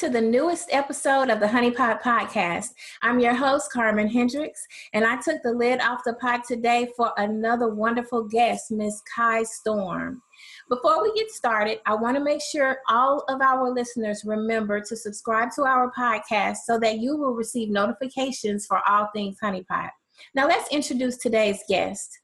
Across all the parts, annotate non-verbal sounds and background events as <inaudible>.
To the newest episode of the Honeypot Podcast. I'm your host, Carmen Hendricks, and I took the lid off the pot today for another wonderful guest, Miss Kai Storm. Before we get started, I want to make sure all of our listeners remember to subscribe to our podcast so that you will receive notifications for all things Honeypot. Now, let's introduce today's guest.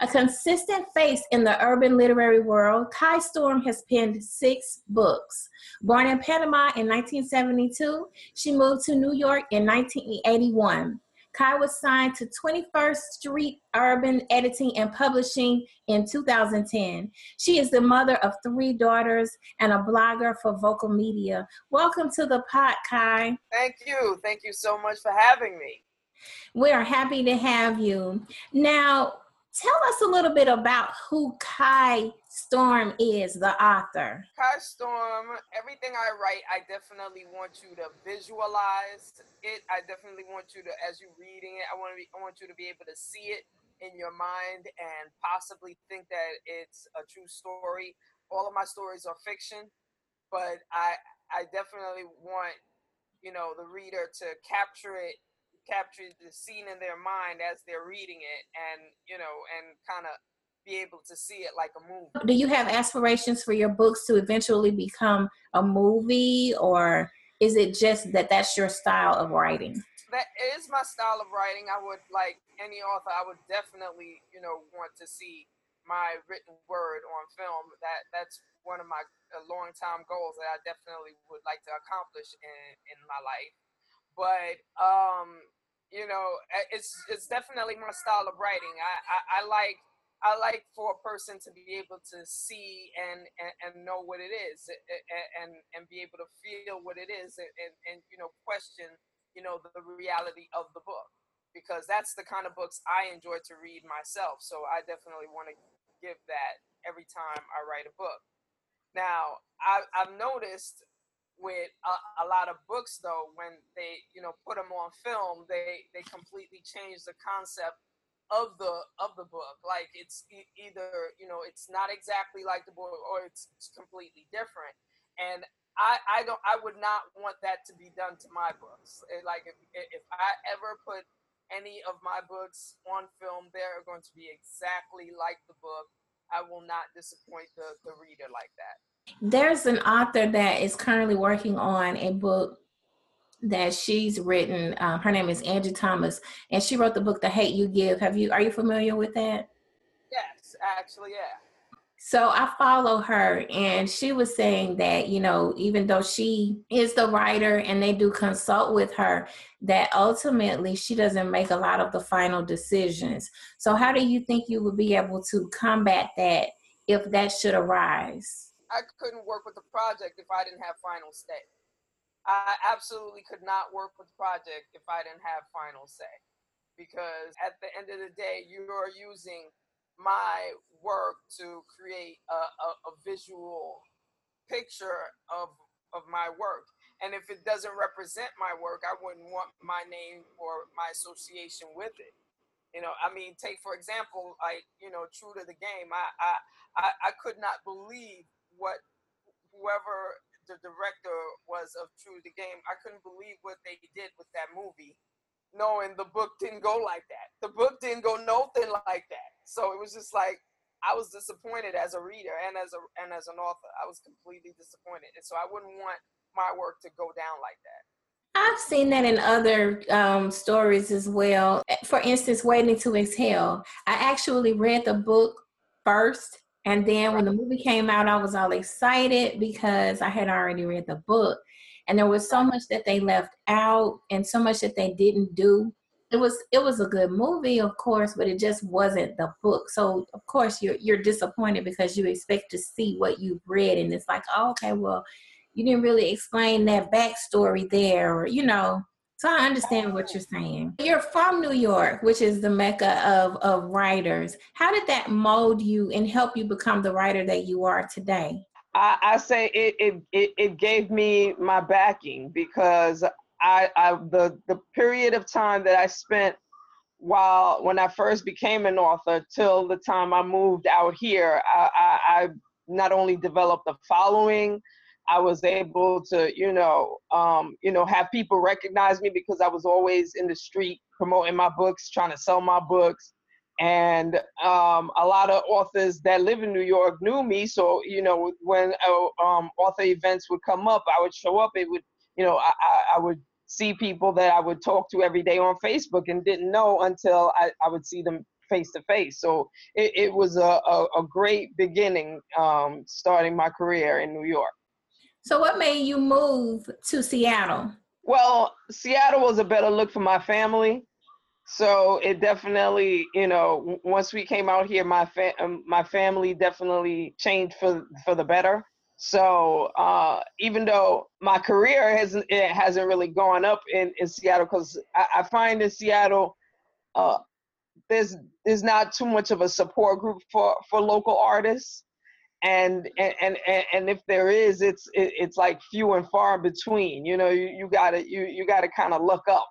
A consistent face in the urban literary world, Kai Storm has penned six books. Born in Panama in 1972, she moved to New York in 1981. Kai was signed to 21st Street Urban Editing and Publishing in 2010. She is the mother of three daughters and a blogger for Vocal Media. Welcome to the pot, Kai. Thank you. Thank you so much for having me. We are happy to have you. Now, tell us a little bit about who Kai Storm is, the author. Kai Storm, everything I write, I definitely want you to visualize it. I definitely want you to, as you're reading it, I want to be, I want you to be able to see it in your mind and possibly think that it's a true story. All of my stories are fiction, but I, I definitely want, you know, the reader to capture it capture the scene in their mind as they're reading it and you know and kind of be able to see it like a movie. Do you have aspirations for your books to eventually become a movie or is it just that that's your style of writing? That is my style of writing. I would like any author i would definitely you know want to see my written word on film. That that's one of my long time goals that i definitely would like to accomplish in in my life but um you know, it's it's definitely my style of writing. I, I, I like I like for a person to be able to see and, and, and know what it is and, and be able to feel what it is and, and, and, you know, question, you know, the reality of the book because that's the kind of books I enjoy to read myself. So I definitely want to give that every time I write a book. Now, I, I've noticed with a, a, lot of books though when they you know put them on film they they completely change the concept of the of the book like it's e- either you know it's not exactly like the book or it's, it's completely different and I, I don't I would not want that to be done to my books. It, like if, if I ever put any of my books on film, they're going to be exactly like the book. I will not disappoint the, the reader like that. There's an author that is currently working on a book that she's written. Um, her name is Angie Thomas, and she wrote the book "The Hate You Give." Have you? Are you familiar with that? Yes, actually, yeah. So I follow her, and she was saying that you know, even though she is the writer and they do consult with her, that ultimately she doesn't make a lot of the final decisions. So how do you think you would be able to combat that if that should arise? I couldn't work with the project if I didn't have final say. I absolutely could not work with the project if I didn't have final say. Because at the end of the day, you're using my work to create a, a, a visual picture of of my work. And if it doesn't represent my work, I wouldn't want my name or my association with it. You know, I mean, take for example, like you know, true to the game. I I I, I could not believe what whoever the director was of True the Game, I couldn't believe what they did with that movie, knowing the book didn't go like that. The book didn't go nothing like that. So it was just like I was disappointed as a reader and as a and as an author. I was completely disappointed, and so I wouldn't want my work to go down like that. I've seen that in other um, stories as well. For instance, Waiting to Exhale. I actually read the book first and then when the movie came out, I was all excited because I had already read the book. And there was so much that they left out and so much that they didn't do. It was it was a good movie, of course, but it just wasn't the book. So of course you're you're disappointed because you expect to see what you've read and it's like, oh, okay, well, you didn't really explain that backstory there, or you know, so I understand what you're saying. You're from New York, which is the mecca of, of writers. How did that mold you and help you become the writer that you are today? I, I say it, it, it, it gave me my backing because I, I the, the period of time that I spent while when I first became an author till the time I moved out here, I, I, I not only developed a following, I was able to, you know, um, you know, have people recognize me because I was always in the street promoting my books, trying to sell my books. And um, a lot of authors that live in New York knew me. So, you know, when uh, um, author events would come up, I would show up. It would, you know, I, I would see people that I would talk to every day on Facebook and didn't know until I, I would see them face to face. So it, it was a, a, a, great beginning um, starting my career in New York. So, what made you move to Seattle? Well, Seattle was a better look for my family. So it definitely, you know, once we came out here, my fa- um, my family definitely changed for for the better. So uh, even though my career hasn't it hasn't really gone up in, in Seattle, because I, I, find in Seattle uh, there's there's not too much of a support group for for local artists, and and and, and if there is, it's it, it's like few and far between. You know, you, you gotta you you gotta kind of look up.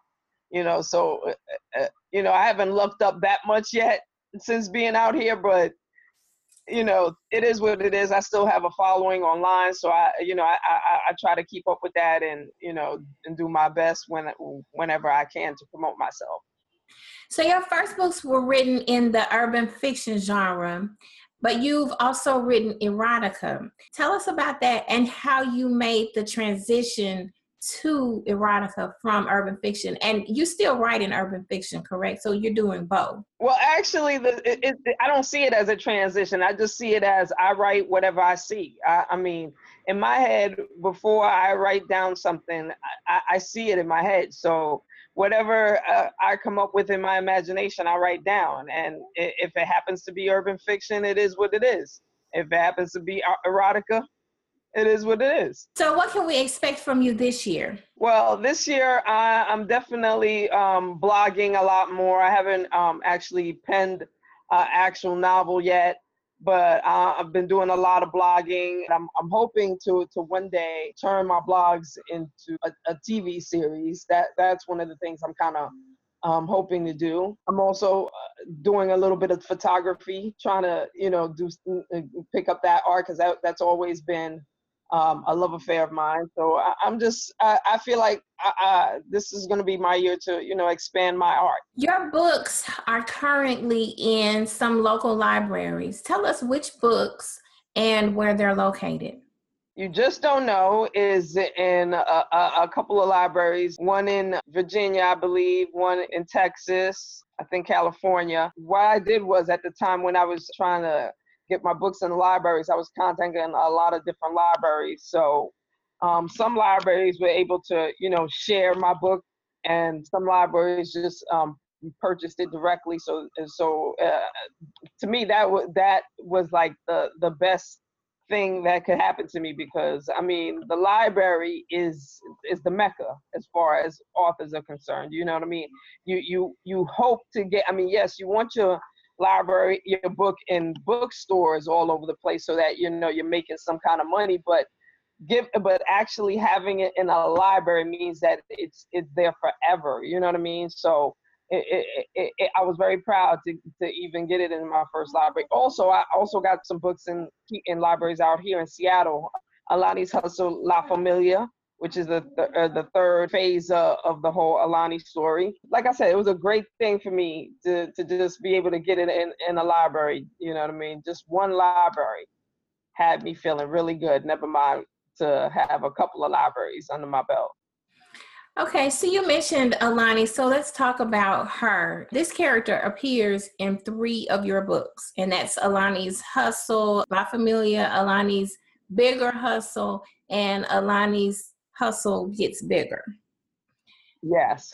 You know, so uh, uh, you know I haven't looked up that much yet since being out here, but you know, it is what it is. I still have a following online, so I, you know, I, I, I try to keep up with that and you know and do my best when whenever I can to promote myself. So your first books were written in the urban fiction genre, but you've also written erotica. Tell us about that and how you made the transition to erotica from urban fiction. And you still write in urban fiction correct? So you're doing both. Well actually the, it, it, i don't see it as a transition. I just see it as i write whatever i see. I, I mean in my head before i write down something i, I see it in my head. So whatever uh, i come up with in my imagination i write down and if it happens to be urban fiction it is what it is if it happens to be erotica it is what it is. So, what can we expect from you this year? Well, this year I, am definitely um, blogging a lot more. I haven't um, actually penned an actual novel yet, but uh, I've been doing a lot of blogging. I'm, I'm hoping to to one day turn my blogs into a, a TV series. That that's one of the things I'm kind of um, hoping to do. I'm also uh, doing a little bit of photography, trying to you know do pick up that art because that, that's always been um, a love affair of mine. So I, am just, I, I, feel like I, I, this is going to be my year to, you know, expand my art. Your books are currently in some local libraries. Tell us which books and where they're located. You just don't know is in a, a, a couple of libraries, one in Virginia, I believe, one in Texas, I think California. What I did was at the time when I was trying to get my books in the libraries. I was contacting a lot of different libraries. So um, some libraries were able to, you know, share my book, and some libraries just um, purchased it directly. So, so uh, to me, that was that was like the the best thing that could happen to me because I mean, the library is is the mecca as far as authors are concerned. You know what I mean? You you you hope to get. I mean, yes, you want your library, your book in bookstores all over the place so that you know you're making some kind of money. But give, but actually having it in a library means that it's it's there forever. You know what I mean? So. It, it, it, I was very proud to, to even get it in my first library. Also, I also got some books in in libraries out here in Seattle. Alani's Hustle La Familia, which is the th- uh, the third phase uh, of the whole Alani story. Like I said, it was a great thing for me to to just be able to get it in in a library. You know what I mean? Just one library had me feeling really good. Never mind to have a couple of libraries under my belt. Okay, so you mentioned Alani, so let's talk about her. This character appears in three of your books, and that's Alani's Hustle, La Familia, Alani's Bigger Hustle, and Alani's hustle gets bigger. Yes.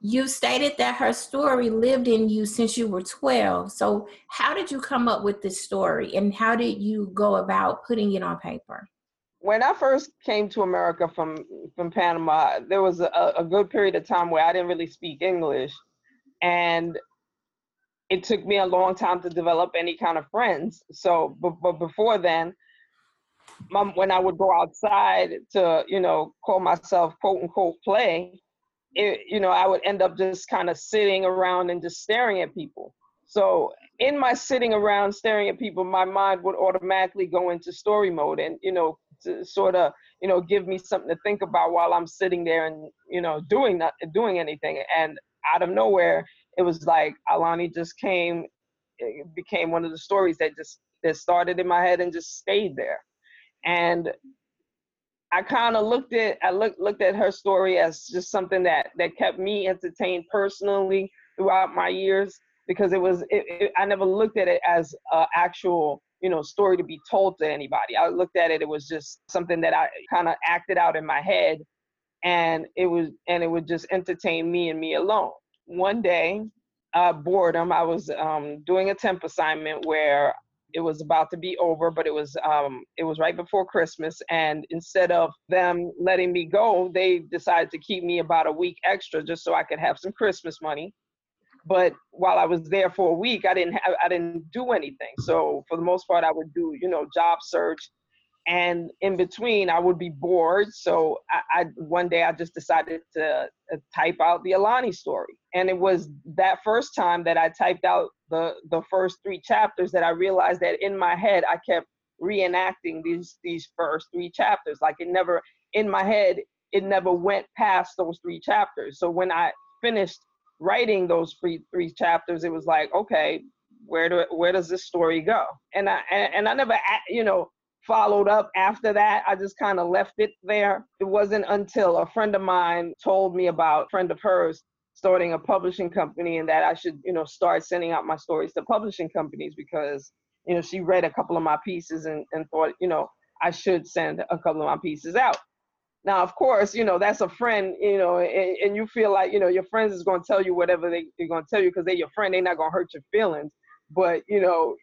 You stated that her story lived in you since you were 12. So, how did you come up with this story and how did you go about putting it on paper? When I first came to America from, from Panama, there was a, a good period of time where I didn't really speak English. And it took me a long time to develop any kind of friends. So, but, but before then, my, when I would go outside to, you know, call myself quote unquote play, it, you know, I would end up just kind of sitting around and just staring at people. So in my sitting around staring at people, my mind would automatically go into story mode and, you know, to sort of you know give me something to think about while I'm sitting there and you know doing not doing anything. And out of nowhere, it was like Alani just came. It became one of the stories that just that started in my head and just stayed there. And I kind of looked at I looked looked at her story as just something that that kept me entertained personally throughout my years because it was it, it, I never looked at it as an actual you know story to be told to anybody. I looked at it it was just something that I kind of acted out in my head, and it was and it would just entertain me and me alone. One day, uh, boredom, I was um, doing a temp assignment where it was about to be over, but it was um, it was right before Christmas, and instead of them letting me go, they decided to keep me about a week extra just so I could have some Christmas money. But while I was there for a week, I didn't have I didn't do anything. So for the most part, I would do you know job search, and in between I would be bored. So I, I one day I just decided to uh, type out the Alani story, and it was that first time that I typed out the the first three chapters that I realized that in my head I kept reenacting these these first three chapters. Like it never in my head it never went past those three chapters. So when I finished writing those three three chapters, it was like okay, where do where does this story go? And I and, and I never you know followed up after that. I just kind of left it there. It wasn't until a friend of mine told me about friend of hers starting a publishing company and that I should, you know, start sending out my stories to publishing companies because, you know, she read a couple of my pieces and, and thought, you know, I should send a couple of my pieces out. Now, of course, you know, that's a friend, you know, and, and you feel like, you know, your friends is going to tell you whatever they, they're going to tell you because they're your friend. They're not going to hurt your feelings. But, you know,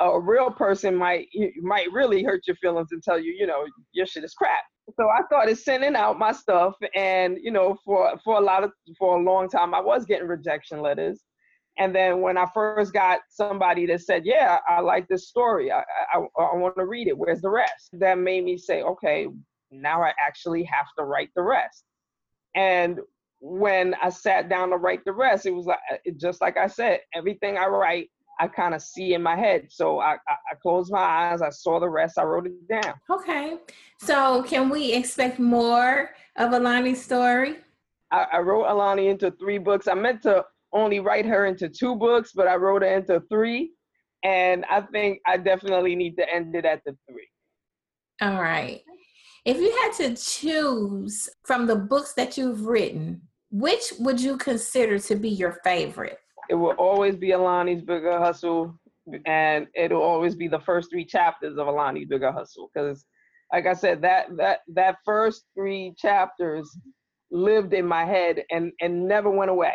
a, real person might might really hurt your feelings and tell you, you know, your shit is crap so I started sending out my stuff, and you know, for for a lot of for a long time, I was getting rejection letters. And then when I first got somebody that said, "Yeah, I like this story. I I, I want to read it. Where's the rest?" That made me say, "Okay, now I actually have to write the rest." And when I sat down to write the rest, it was like uh, just like I said, everything I write I kind of see in my head. So I, I, I, closed my eyes, I saw the rest, I wrote it down. Okay. So can we expect more of Alani's story? I, I wrote Alani into three books. I meant to only write her into two books, but I wrote her into three. And I think I definitely need to end it at the three. All right. If you had to choose from the books that you've written, which would you consider to be your favorite? It will always be Alani's Bigger Hustle, and it'll always be the first three chapters of Alani's Bigger Hustle. Because, like I said, that that that first three chapters lived in my head and and never went away,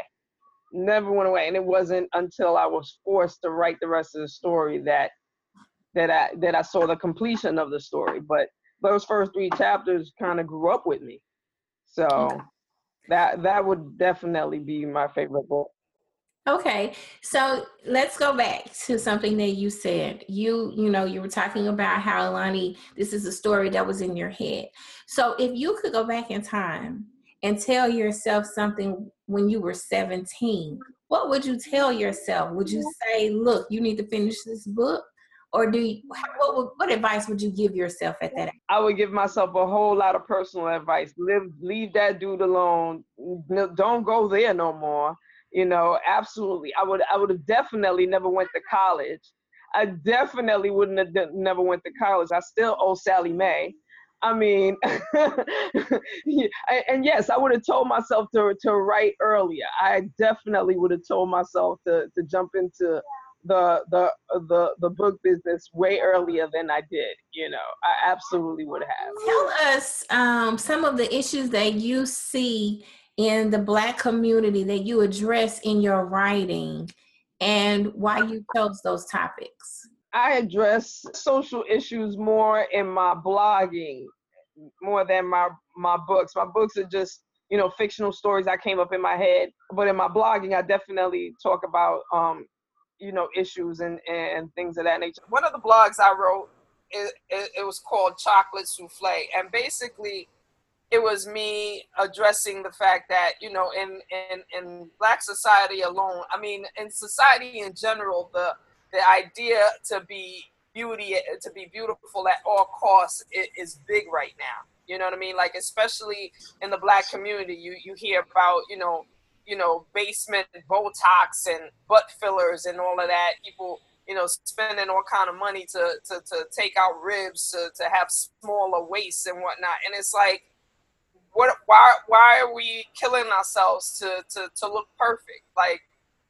never went away. And it wasn't until I was forced to write the rest of the story that that I that I saw the completion of the story. But those first three chapters kind of grew up with me, so. That that would definitely be my favorite book. Okay, so let's go back to something that you said. You, you know, you were talking about how Alani, this is a story that was in your head. So if you could go back in time and tell yourself something when you were 17, what would you tell yourself? Would you mm-hmm. say, look, you need to finish this book? Or do you, what, would, what advice would you give yourself at that age? I would give myself a whole lot of personal advice. Live, leave that dude alone. Don't go there no more you know absolutely. I would i would have definitely never went to college. I definitely wouldn't have never went to college. I still owe Sallie Mae. I mean <laughs> and yes i would have told myself to to write earlier. I definitely would have told myself to to jump into the the the the book business way earlier than I did. You know, I absolutely would have. Tell us um, some of the issues that you see in the Black community that you address in your writing and why you chose those topics? I address social issues more in my blogging more than my my books. My books are just you know fictional stories that came up in my head, but in my blogging, I definitely talk about um, you know issues and and things of that nature. One of the blogs I wrote it, it, it was called Chocolate Souffle, and basically it was me addressing the fact that you know in in in black society alone i mean in society in general the the idea to be beauty to be beautiful at all costs is big right now. You know what I mean? Like especially in the black community, you you hear about you know you know basement Botox and butt fillers and all of that. People you know spending all kind of money to to, to take out ribs to, to have smaller waists and whatnot. And it's like what why why are we killing ourselves to to to look perfect? Like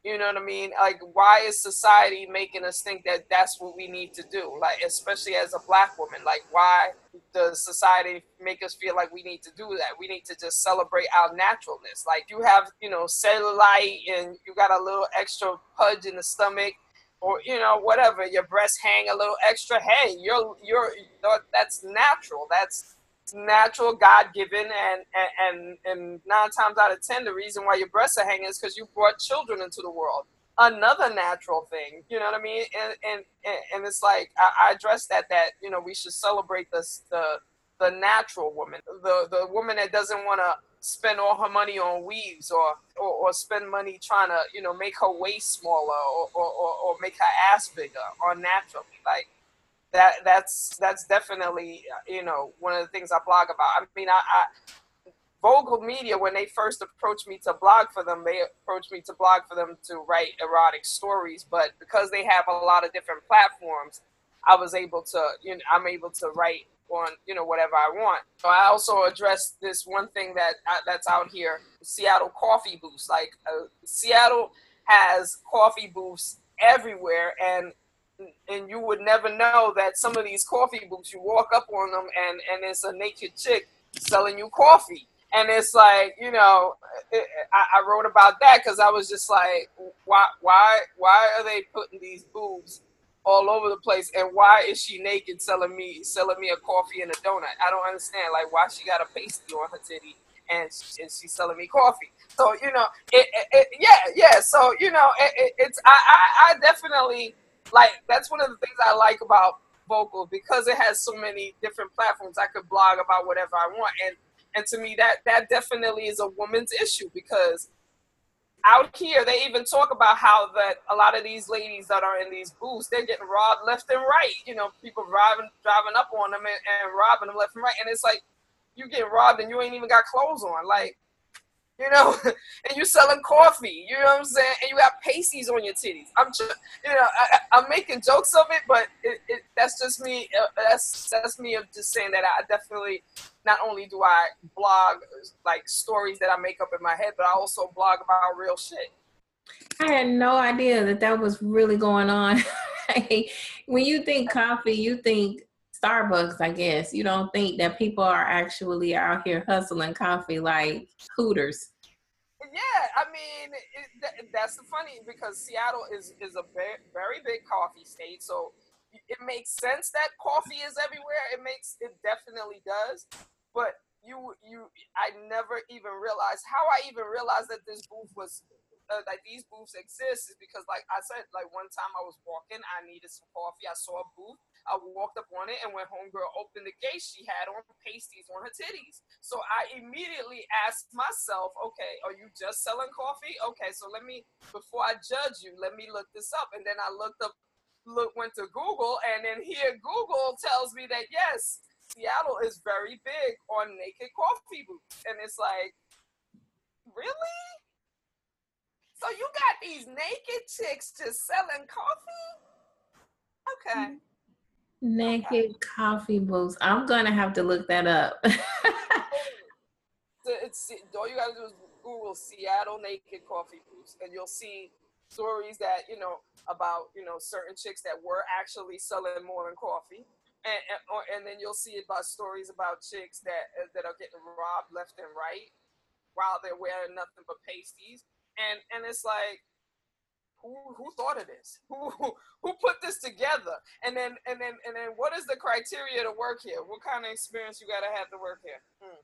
you know what I mean? Like, why is society making us think that that's what we need to do? Like, especially as a black woman, like, why does society make us feel like we need to do that? We need to just celebrate our naturalness. Like, you have, you know, cellulite and you got a little extra pudge in the stomach, or you know, whatever. Your breasts hang a little extra. Hey, you're you're that's natural. That's natural, God given, and, and and nine times out of ten, the reason why your breasts are hanging is because you brought children into the world. Another natural thing, you know what I mean? And and and it's like I, I address that that you know we should celebrate this the the natural woman, the the woman that doesn't want to spend all her money on weaves or, or, or spend money trying to you know make her waist smaller or, or, or, make her ass bigger or naturally like that that's that's definitely you know one of the things I blog about. I mean, I, I Vocal Media when they first approached me to blog for them, they approached me to blog for them to write erotic stories. But because they have a lot of different platforms, I was able to you know I'm able to write on you know whatever I want. So I also addressed this one thing that uh, that's out here: Seattle coffee booths. Like uh, Seattle has coffee booths everywhere, and and you would never know that some of these coffee booths, you walk up on them and and it's a naked chick selling you coffee, and it's like you know, it, I, I, wrote about that because I was just like, why why why are they putting these boobs all over the place, and why is she naked selling me selling me a coffee and a donut? I don't understand. Like why she got a pasty on her titty and, she, and she's selling me coffee. So you know, it, it, yeah, yeah. So you know, it's I, I, I definitely like that's one of the things I like about vocal because it has so many different platforms. I could blog about whatever I want, and and to me that that definitely is a woman's issue because out here they even talk about how that a lot of these ladies that are in these booths they're getting robbed left and right. You know, people driving driving up on them and, and robbing them left and right, and it's like you get robbed and you ain't even got clothes on. Like you know, <laughs> and you're selling coffee, you know what I'm saying, and you got pasties on your titties. I'm just, you know, I, am making jokes of it, but it, it, that's just me. Uh, that's that's me of just saying that I definitely not only do I blog like stories that I make up in my head, but I also blog about real shit. I had no idea that that was really going on. <laughs> when you think coffee, you think Starbucks, I guess. You don't think that people are actually out here hustling coffee like Hooters. Yeah, I mean, it, that's the funny because Seattle is is a very, very big coffee state, so it makes sense that coffee is everywhere. It makes it definitely does, but you you I never even realized how I even realized that this booth was uh, like these booths exist is because like I said, like one time I was walking, I needed some coffee. I saw a booth. I walked up on it, and when homegirl opened the gate, she had on pasties on her titties. So I immediately asked myself, okay, are you just selling coffee? Okay, so let me before I judge you, let me look this up. And then I looked up, look went to Google, and then here Google tells me that yes, Seattle is very big on naked coffee booths, and it's like, really? So you got these naked chicks just selling coffee? Okay. Mm-hmm. Naked coffee booths. I'm gonna have to look that up. <laughs> it's all you gotta do is Google Seattle naked coffee booths, and you'll see stories that you know about you know certain chicks that were actually selling more than coffee, and and, or, and then you'll see about stories about chicks that uh, that are getting robbed left and right while they're wearing nothing but pasties and and it's like who who thought of this <laughs> who, who put this together and then and then and then what is the criteria to work here what kind of experience you got to have to work here mm.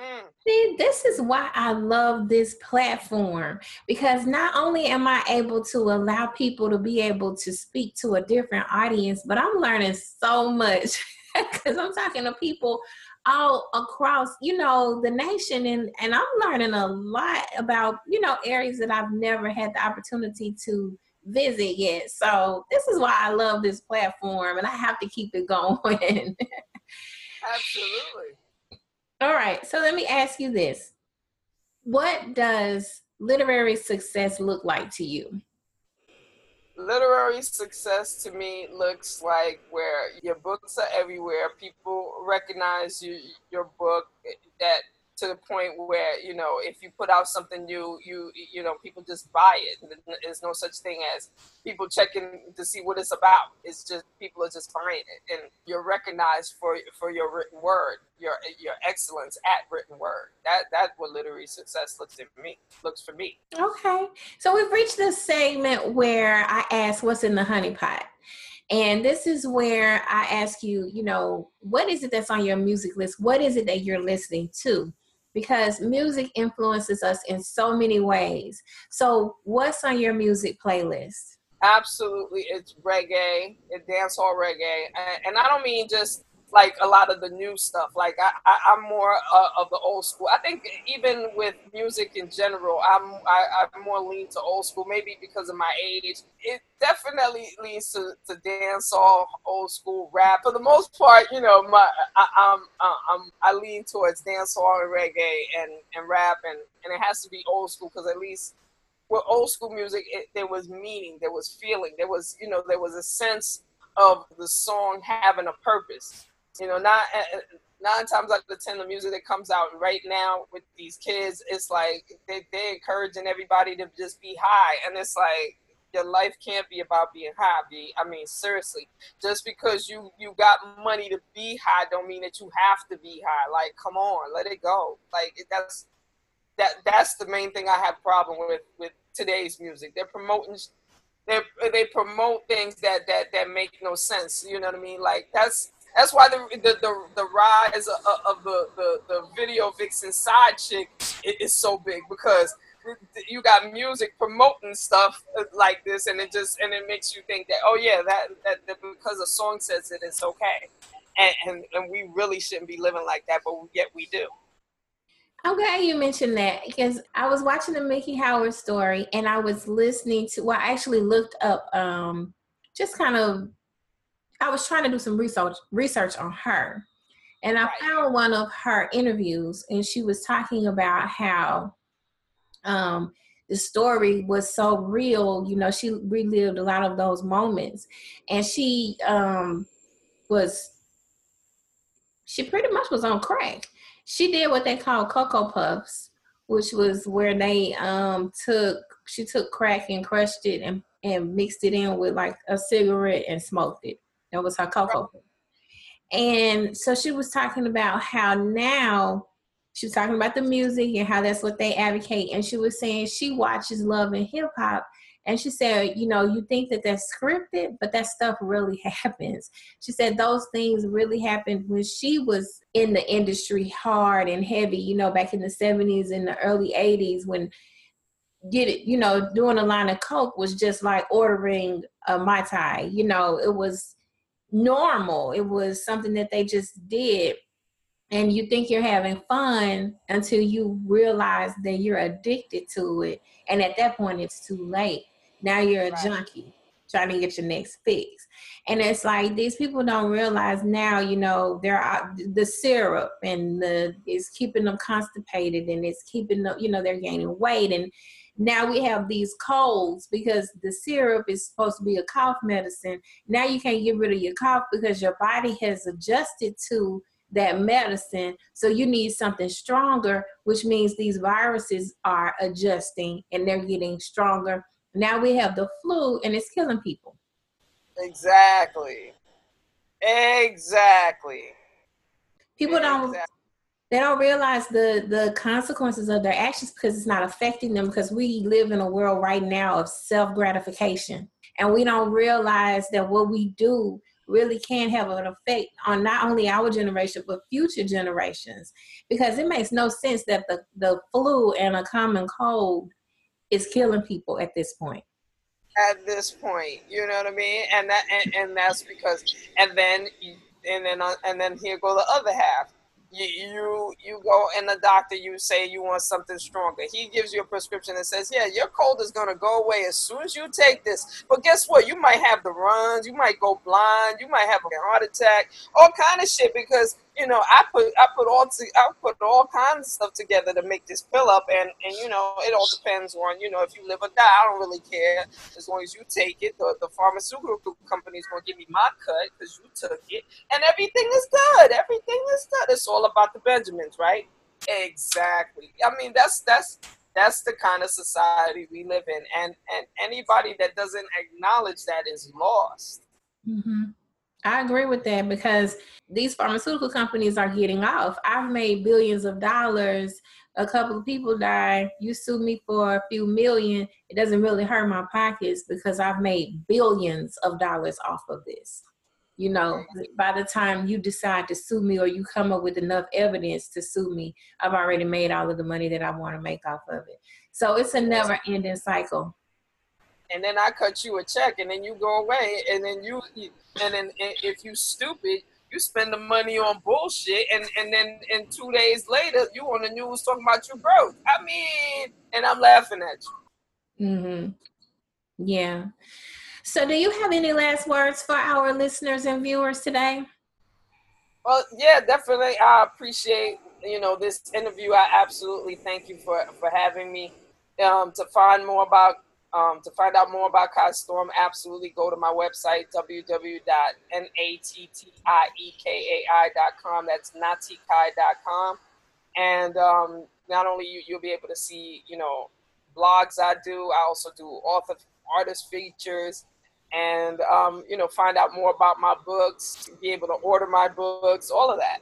Mm. See, this is why I love this platform because not only am I able to allow people to be able to speak to a different audience, but I'm learning so much <laughs> because I'm talking to people all across, you know, the nation. And, and I'm learning a lot about, you know, areas that I've never had the opportunity to visit yet. So this is why I love this platform and I have to keep it <laughs> going. Absolutely. All right. So let me ask you this. What does literary success look like to you? Literary success to me looks like where your books are everywhere. People recognize you, your book that to the point where you know if you put out something new you you know people just buy it. There's no such thing as people checking to see what it's about. It's just people are just buying it. And you're recognized for for your written word your your excellence at written word. That that's what literary success looks for me looks for me. Okay. So we've reached this segment where i ask what's in the honey pot? And this is where I ask you, you know, what is it that's on your music list? What is it that you're listening to? Because music influences us in so many ways. So, what's on your music playlist? Absolutely, it's reggae, it's dancehall reggae, and, and I don't mean just like a lot of the new stuff. Like I, I am more uh, of the old school. I think even with music in general, I'm I, I'm more lean to old school. Maybe because of my age, it definitely leads to to dancehall, old school rap. For the most part, you know, my I, I'm I'm I lean towards dancehall and reggae and and rap, and and it has to be old school because at least with old school music, it, there was meaning, there was feeling, there was you know there was a sense of the song having a purpose you know, not uh, uh, nine times out of ten, the music that comes out right now with these kids, it's like they they encouraging everybody to just be high, and it's like your life can't be about being high. I mean, seriously, just because you you got money to be high, don't mean that you have to be high. Like, come on, let it go. Like that's that that's the main thing I have problem with with today's music. They're promoting they they promote things that that that make no sense. You know what I mean? Like that's that's why the the, the, the rise of, of the, the, the video vixen side chick is so big because you got music promoting stuff like this, and it just and it makes you think that oh yeah that that, that because a song says it, it's okay, and, and and we really shouldn't be living like that, but yet we do. I'm glad you mentioned that because I was watching the Mickey Howard story and I was listening to. Well, I actually looked up um, just kind of I was trying to do some research research on her, and I right. found one of her interviews, and she was talking about how um, the story was so real. You know, she relived a lot of those moments, and she um, was she pretty much was on crack. She did what they call cocoa puffs, which was where they um, took she took crack and crushed it and and mixed it in with like a cigarette and smoked it that was her cocoa. And so she was talking about how now she was talking about the music and how that's what they advocate. And she was saying she watches Love and Hip Hop. And she said, you know, you think that that's scripted, but that stuff really <laughs> happens. She said those things really happened when she was in the industry hard and heavy, you know, back in the 70s and the early 80s when get it, you know, doing a line of coke was just like ordering a Mai Tai. You know, it was normal. It was something that they just did. And you think you're having fun until you realize that you're addicted to it. And at that point, it's too late. Now you're a right. junkie trying to get your next fix. And it's like these people don't realize now, you know, there are the syrup and the is keeping them constipated and it's keeping them, you know, they're gaining weight and now we have these colds because the syrup is supposed to be a cough medicine. Now you can't get rid of your cough because your body has adjusted to that medicine. So you need something stronger, which means these viruses are adjusting and they're getting stronger. Now we have the flu and it's killing people. Exactly. Exactly. People don't they don't realize the the consequences of their actions because it's not affecting them because we live in a world right now of self gratification and we don't realize that what we do really can have an effect on not only our generation but future generations. Because it makes no sense that the, the flu and a common cold is killing people at this point. At this point you know what i mean? And that and, and that's because and then and then and then here go the other half you, you you go and the doctor you say you want something stronger. He gives you a prescription and says yeah your cold is going to go away as soon as you take this. But guess what? You might have the runs you might go blind you might have a heart attack all kind of shit because you know, I put I put all to, I put all kinds of stuff together to make this pill up, and and you know, it all depends on you know if you live or die. I don't really care as long as you take it. The, the pharmaceutical company's gonna give me my cut because you took it, and everything is good. Everything is good. It's all about the Benjamins, right? Exactly. I mean, that's that's that's the kind of society we live in, and and anybody that doesn't acknowledge that is lost. Mm-hmm. I agree with that because these pharmaceutical companies are getting off. I've made billions of dollars. A couple of people die. You sue me for a few million. It doesn't really hurt my pockets because I've made billions of dollars off of this. You know, by the time you decide to sue me or you come up with enough evidence to sue me, I've already made all of the money that I want to make off of it. So it's a never ending cycle and then I cut you a check, and then you go away, and then you, and then if you stupid, you spend the money on bullshit, and and then and two days later, you on the news talking about you broke. I mean, and I'm laughing at you. Mm-hmm. Yeah. So, do you have any last words for our listeners and viewers today? Well, yeah, definitely. I appreciate you know this interview. I absolutely thank you for for having me. Um, to find more about um, to find out more about Kai Storm, absolutely go to my website, www.nattieikai.com. That's natikai.com. And um, not only you, you'll be able to see, you know, blogs I do, I also do author artist features and, um, you know, find out more about my books, be able to order my books, all of that.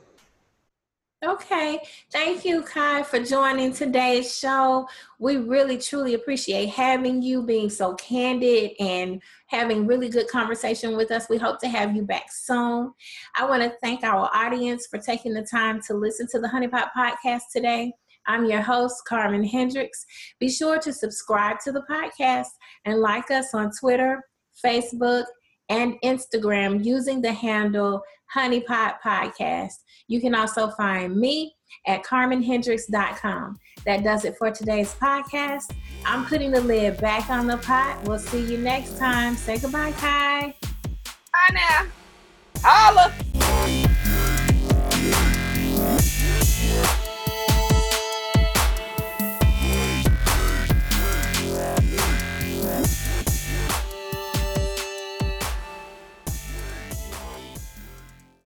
Okay. Thank you, Kai, for joining today's show. We really, truly appreciate having you, being so candid and having really good conversation with us. We hope to have you back soon. I want to thank our audience for taking the time to listen to the Honeypot podcast today. I'm your host, Carmen Hendricks. Be sure to subscribe to the podcast and like us on Twitter, Facebook, and Instagram using the handle Honeypot Podcast. You can also find me at carmenhendricks.com. That does it for today's podcast. I'm putting the lid back on the pot. We'll see you next time. Say goodbye, Kai. Bye now. Holla.